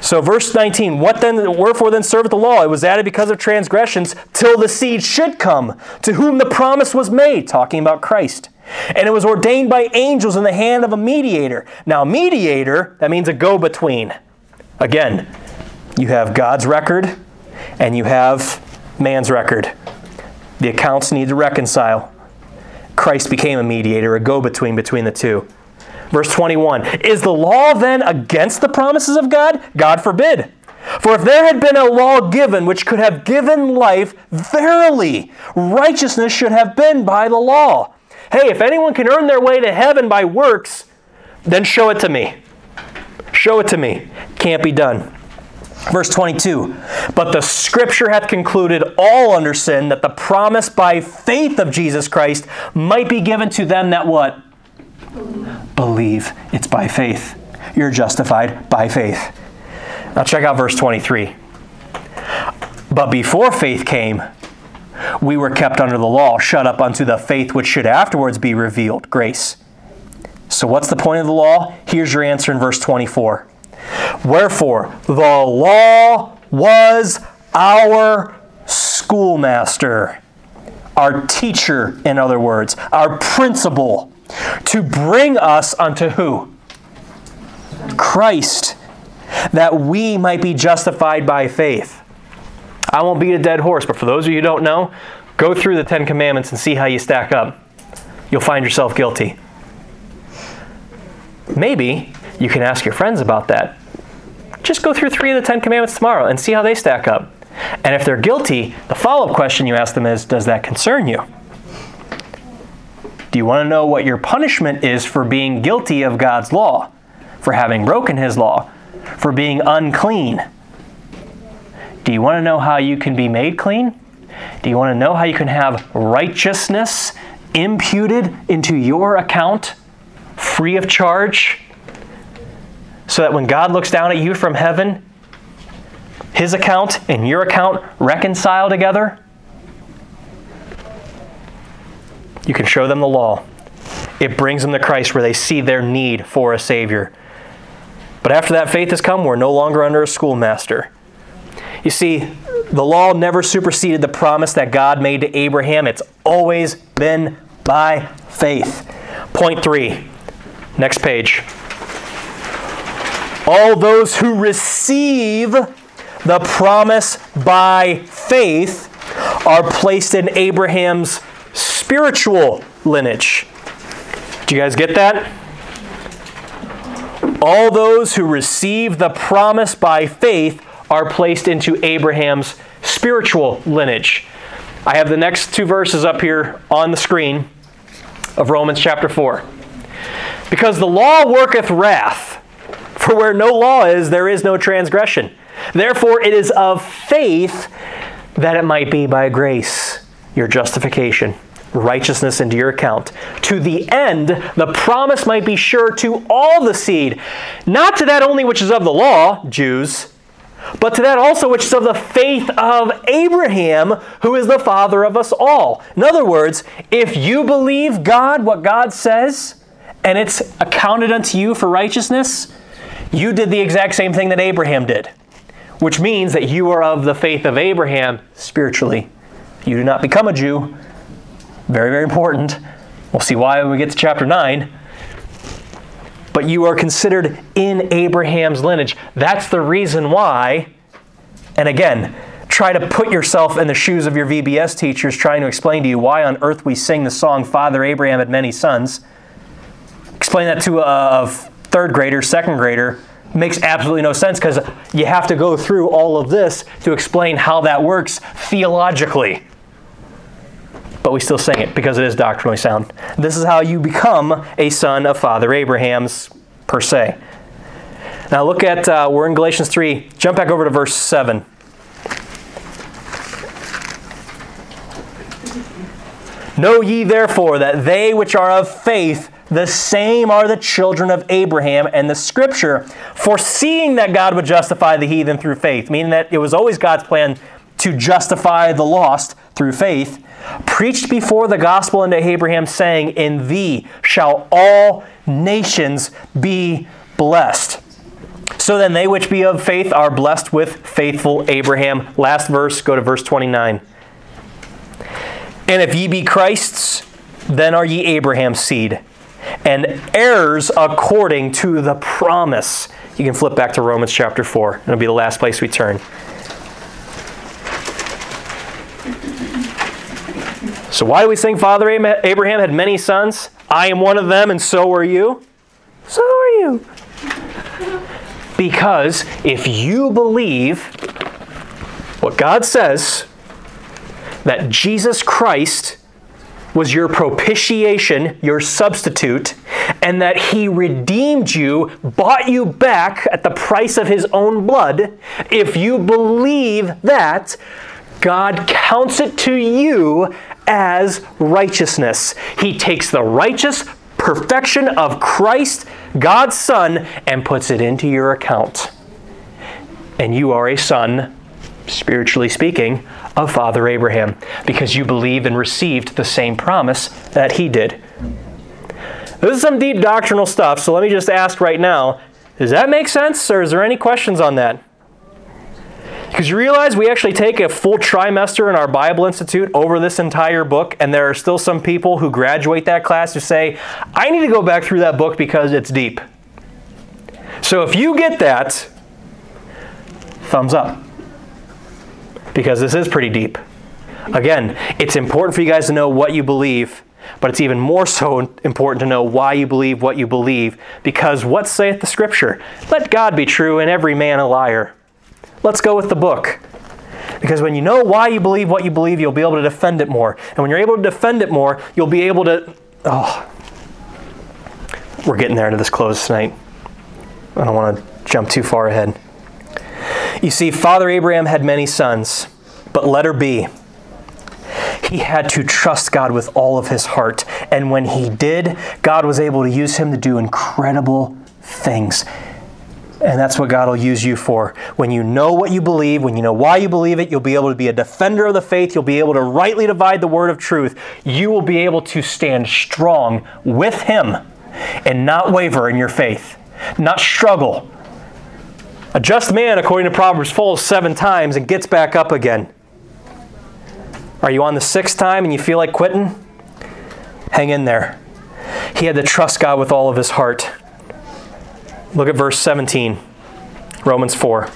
So, verse 19, what then, wherefore then serveth the law? It was added because of transgressions, till the seed should come, to whom the promise was made, talking about Christ. And it was ordained by angels in the hand of a mediator. Now, mediator, that means a go between. Again, you have God's record and you have man's record. The accounts need to reconcile. Christ became a mediator, a go between between the two. Verse 21 Is the law then against the promises of God? God forbid. For if there had been a law given which could have given life, verily righteousness should have been by the law. Hey, if anyone can earn their way to heaven by works, then show it to me. Show it to me. Can't be done. Verse 22 But the scripture hath concluded all under sin that the promise by faith of Jesus Christ might be given to them that what? Believe. It's by faith. You're justified by faith. Now check out verse 23. But before faith came, we were kept under the law, shut up unto the faith which should afterwards be revealed, grace. So, what's the point of the law? Here's your answer in verse 24. Wherefore, the law was our schoolmaster, our teacher, in other words, our principal, to bring us unto who? Christ, that we might be justified by faith. I won't beat a dead horse, but for those of you who don't know, go through the Ten Commandments and see how you stack up. You'll find yourself guilty. Maybe you can ask your friends about that. Just go through three of the Ten Commandments tomorrow and see how they stack up. And if they're guilty, the follow up question you ask them is Does that concern you? Do you want to know what your punishment is for being guilty of God's law, for having broken His law, for being unclean? Do you want to know how you can be made clean? Do you want to know how you can have righteousness imputed into your account free of charge? So that when God looks down at you from heaven, his account and your account reconcile together? You can show them the law. It brings them to Christ where they see their need for a Savior. But after that faith has come, we're no longer under a schoolmaster. You see, the law never superseded the promise that God made to Abraham. It's always been by faith. Point three. Next page. All those who receive the promise by faith are placed in Abraham's spiritual lineage. Do you guys get that? All those who receive the promise by faith are placed into Abraham's spiritual lineage. I have the next two verses up here on the screen of Romans chapter 4. Because the law worketh wrath, for where no law is, there is no transgression. Therefore, it is of faith that it might be by grace, your justification, righteousness into your account, to the end the promise might be sure to all the seed, not to that only which is of the law, Jews but to that also which is of the faith of Abraham, who is the father of us all. In other words, if you believe God, what God says, and it's accounted unto you for righteousness, you did the exact same thing that Abraham did, which means that you are of the faith of Abraham spiritually. You do not become a Jew. Very, very important. We'll see why when we get to chapter 9 but you are considered in Abraham's lineage. That's the reason why, and again, try to put yourself in the shoes of your VBS teachers trying to explain to you why on earth we sing the song Father Abraham had many sons. Explain that to a third grader, second grader. Makes absolutely no sense because you have to go through all of this to explain how that works theologically. But we still sing it because it is doctrinally sound. This is how you become a son of Father Abraham's, per se. Now look at, uh, we're in Galatians 3. Jump back over to verse 7. Know ye therefore that they which are of faith, the same are the children of Abraham, and the scripture, foreseeing that God would justify the heathen through faith, meaning that it was always God's plan to justify the lost through faith, preached before the gospel unto Abraham, saying, In thee shall all nations be blessed. So then, they which be of faith are blessed with faithful Abraham. Last verse, go to verse 29. And if ye be Christ's, then are ye Abraham's seed, and heirs according to the promise. You can flip back to Romans chapter 4. It'll be the last place we turn. So, why do we sing Father Abraham had many sons? I am one of them, and so are you. So are you. Because if you believe what God says, that Jesus Christ was your propitiation, your substitute, and that he redeemed you, bought you back at the price of his own blood, if you believe that, God counts it to you as righteousness. He takes the righteous perfection of Christ, God's Son, and puts it into your account. And you are a son, spiritually speaking, of Father Abraham because you believed and received the same promise that he did. This is some deep doctrinal stuff, so let me just ask right now does that make sense, or is there any questions on that? Because you realize we actually take a full trimester in our Bible Institute over this entire book, and there are still some people who graduate that class who say, I need to go back through that book because it's deep. So if you get that, thumbs up because this is pretty deep. Again, it's important for you guys to know what you believe, but it's even more so important to know why you believe what you believe, because what saith the Scripture? Let God be true and every man a liar. Let's go with the book. Because when you know why you believe what you believe, you'll be able to defend it more. And when you're able to defend it more, you'll be able to. Oh, we're getting there into this close tonight. I don't want to jump too far ahead. You see, Father Abraham had many sons, but let her be. He had to trust God with all of his heart. And when he did, God was able to use him to do incredible things. And that's what God will use you for. When you know what you believe, when you know why you believe it, you'll be able to be a defender of the faith. You'll be able to rightly divide the word of truth. You will be able to stand strong with Him and not waver in your faith, not struggle, a just man, according to Proverbs, falls seven times and gets back up again. Are you on the sixth time and you feel like quitting? Hang in there. He had to trust God with all of his heart. Look at verse 17, Romans 4.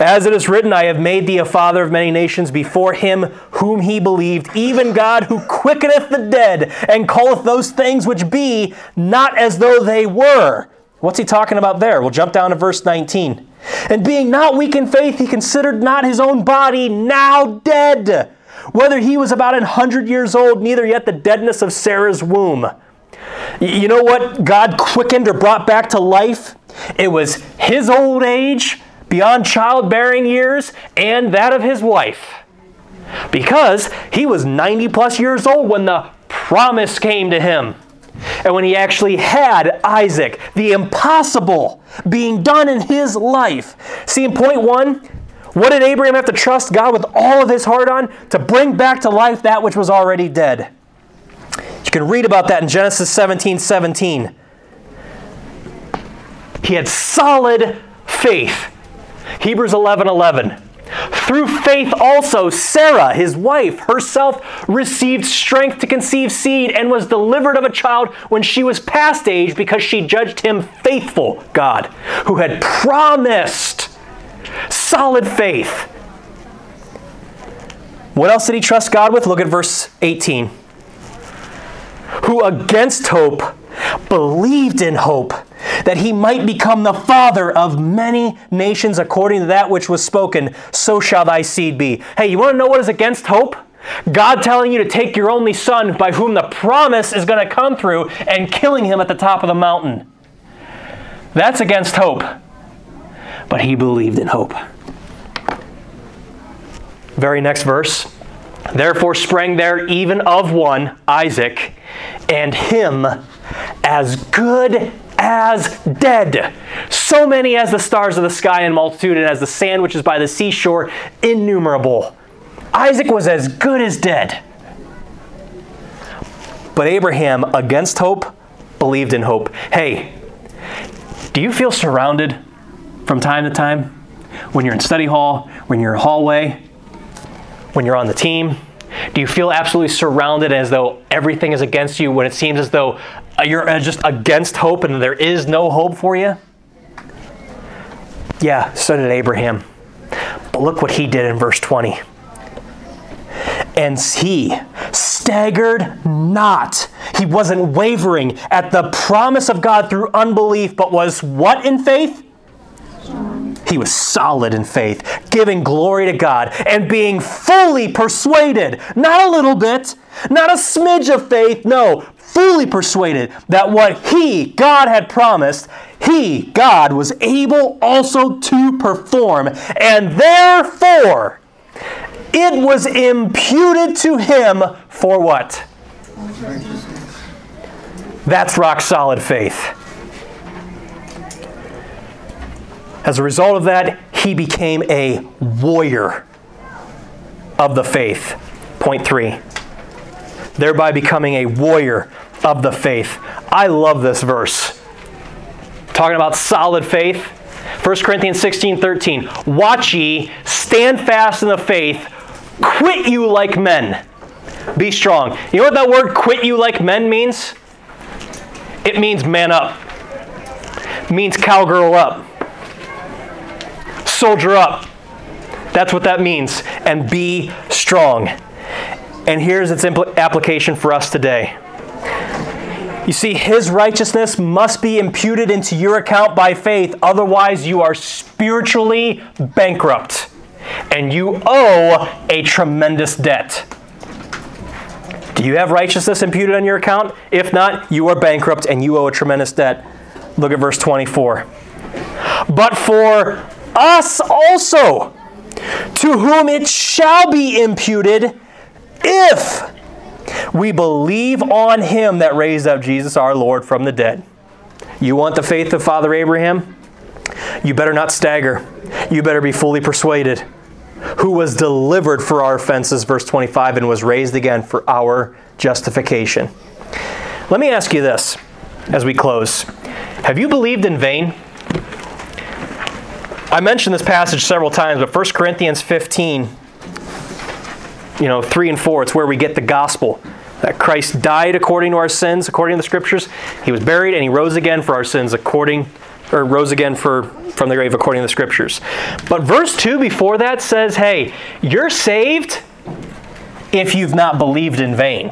As it is written, I have made thee a father of many nations before him whom he believed, even God who quickeneth the dead and calleth those things which be not as though they were. What's he talking about there? We'll jump down to verse 19. And being not weak in faith, he considered not his own body now dead, whether he was about an hundred years old, neither yet the deadness of Sarah's womb. You know what God quickened or brought back to life? It was his old age, beyond childbearing years, and that of his wife. Because he was 90 plus years old when the promise came to him. And when he actually had Isaac, the impossible being done in his life. See, in point one, what did Abraham have to trust God with all of his heart on? To bring back to life that which was already dead. You can read about that in Genesis 17 17. He had solid faith. Hebrews 11 11. Through faith also, Sarah, his wife, herself received strength to conceive seed and was delivered of a child when she was past age because she judged him faithful, God, who had promised solid faith. What else did he trust God with? Look at verse 18. Who against hope believed in hope that he might become the father of many nations according to that which was spoken, so shall thy seed be. Hey, you want to know what is against hope? God telling you to take your only son, by whom the promise is going to come through, and killing him at the top of the mountain. That's against hope. But he believed in hope. Very next verse. Therefore sprang there even of one, Isaac, and him as good as dead. So many as the stars of the sky in multitude, and as the sand which is by the seashore, innumerable. Isaac was as good as dead. But Abraham, against hope, believed in hope. Hey, do you feel surrounded from time to time? When you're in study hall, when you're in hallway, when you're on the team? Do you feel absolutely surrounded as though everything is against you when it seems as though uh, you're uh, just against hope and there is no hope for you? Yeah, so did Abraham. But look what he did in verse 20. And he staggered not. He wasn't wavering at the promise of God through unbelief, but was what in faith? He was solid in faith, giving glory to God and being fully persuaded, not a little bit, not a smidge of faith, no, fully persuaded that what he, God, had promised, he, God, was able also to perform. And therefore, it was imputed to him for what? That's rock solid faith. As a result of that, he became a warrior of the faith. Point three. Thereby becoming a warrior of the faith. I love this verse. Talking about solid faith. 1 Corinthians 16 13. Watch ye, stand fast in the faith, quit you like men. Be strong. You know what that word quit you like men means? It means man up. It means cowgirl up soldier up. That's what that means. And be strong. And here's its impl- application for us today. You see, his righteousness must be imputed into your account by faith, otherwise, you are spiritually bankrupt and you owe a tremendous debt. Do you have righteousness imputed on your account? If not, you are bankrupt and you owe a tremendous debt. Look at verse 24. But for us also, to whom it shall be imputed if we believe on him that raised up Jesus our Lord from the dead. You want the faith of Father Abraham? You better not stagger. You better be fully persuaded. Who was delivered for our offenses, verse 25, and was raised again for our justification. Let me ask you this as we close Have you believed in vain? I mentioned this passage several times, but 1 Corinthians 15, you know, 3 and 4, it's where we get the gospel. That Christ died according to our sins, according to the scriptures. He was buried and he rose again for our sins according or rose again for from the grave according to the scriptures. But verse 2 before that says, "Hey, you're saved if you've not believed in vain."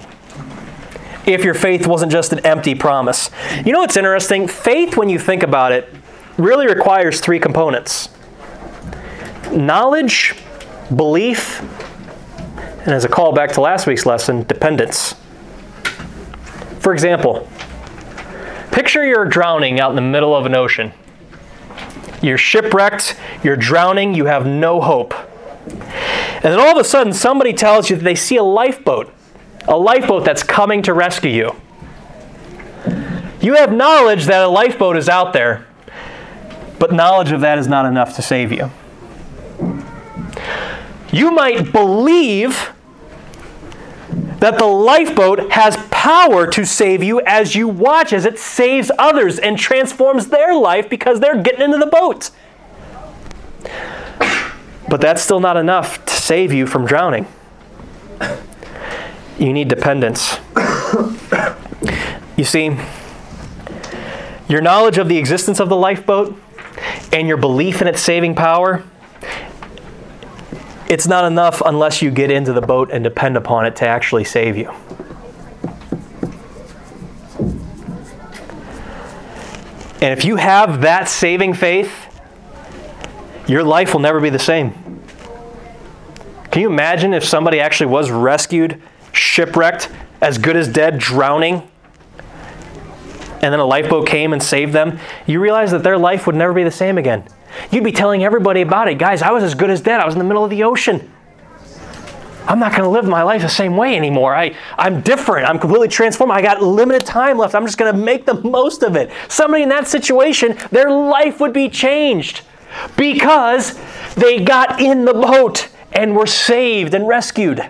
If your faith wasn't just an empty promise. You know what's interesting? Faith when you think about it really requires three components knowledge, belief, and as a callback to last week's lesson, dependence. For example, picture you're drowning out in the middle of an ocean. You're shipwrecked, you're drowning, you have no hope. And then all of a sudden, somebody tells you that they see a lifeboat, a lifeboat that's coming to rescue you. You have knowledge that a lifeboat is out there, but knowledge of that is not enough to save you. You might believe that the lifeboat has power to save you as you watch as it saves others and transforms their life because they're getting into the boat. But that's still not enough to save you from drowning. You need dependence. You see, your knowledge of the existence of the lifeboat and your belief in its saving power, it's not enough unless you get into the boat and depend upon it to actually save you. And if you have that saving faith, your life will never be the same. Can you imagine if somebody actually was rescued, shipwrecked, as good as dead, drowning, and then a lifeboat came and saved them? You realize that their life would never be the same again. You'd be telling everybody about it. Guys, I was as good as dead. I was in the middle of the ocean. I'm not going to live my life the same way anymore. I, I'm different. I'm completely transformed. I got limited time left. I'm just going to make the most of it. Somebody in that situation, their life would be changed because they got in the boat and were saved and rescued.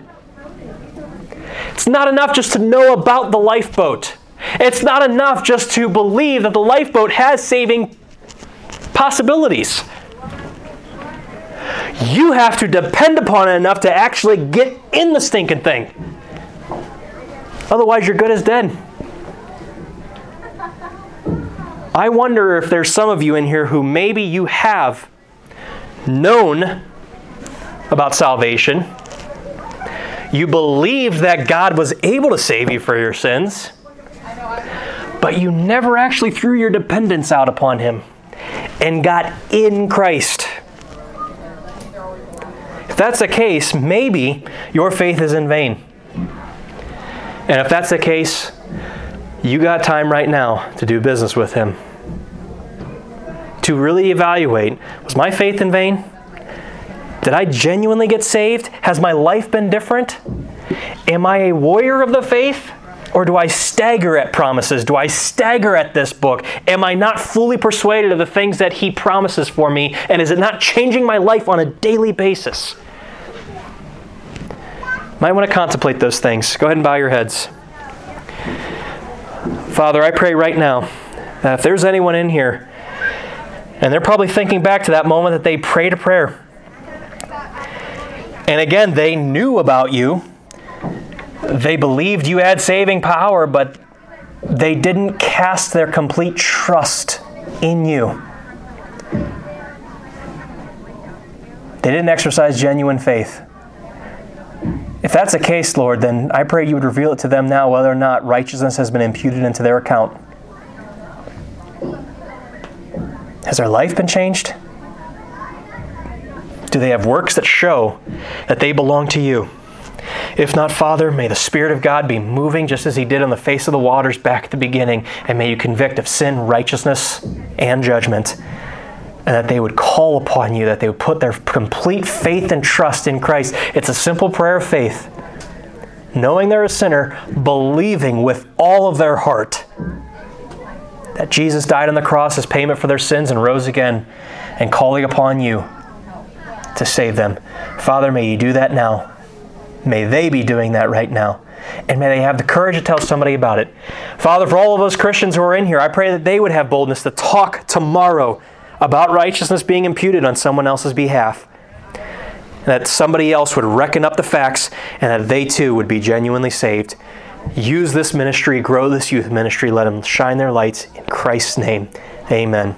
It's not enough just to know about the lifeboat. It's not enough just to believe that the lifeboat has saving possibilities. You have to depend upon it enough to actually get in the stinking thing. Otherwise, you're good as dead. I wonder if there's some of you in here who maybe you have known about salvation. You believed that God was able to save you for your sins, but you never actually threw your dependence out upon Him and got in Christ. If that's the case, maybe your faith is in vain. And if that's the case, you got time right now to do business with Him. To really evaluate was my faith in vain? Did I genuinely get saved? Has my life been different? Am I a warrior of the faith? Or do I stagger at promises? Do I stagger at this book? Am I not fully persuaded of the things that He promises for me? And is it not changing my life on a daily basis? Might want to contemplate those things. Go ahead and bow your heads. Father, I pray right now that if there's anyone in here, and they're probably thinking back to that moment that they prayed a prayer. And again, they knew about you. They believed you had saving power, but they didn't cast their complete trust in you. They didn't exercise genuine faith. If that's the case, Lord, then I pray you would reveal it to them now whether or not righteousness has been imputed into their account. Has their life been changed? Do they have works that show that they belong to you? If not, Father, may the Spirit of God be moving just as He did on the face of the waters back at the beginning, and may you convict of sin, righteousness, and judgment and that they would call upon you, that they would put their complete faith and trust in Christ. It's a simple prayer of faith. Knowing they're a sinner, believing with all of their heart that Jesus died on the cross as payment for their sins and rose again, and calling upon you to save them. Father, may you do that now. May they be doing that right now. And may they have the courage to tell somebody about it. Father, for all of those Christians who are in here, I pray that they would have boldness to talk tomorrow about righteousness being imputed on someone else's behalf. That somebody else would reckon up the facts and that they too would be genuinely saved. Use this ministry, grow this youth ministry, let them shine their lights in Christ's name. Amen.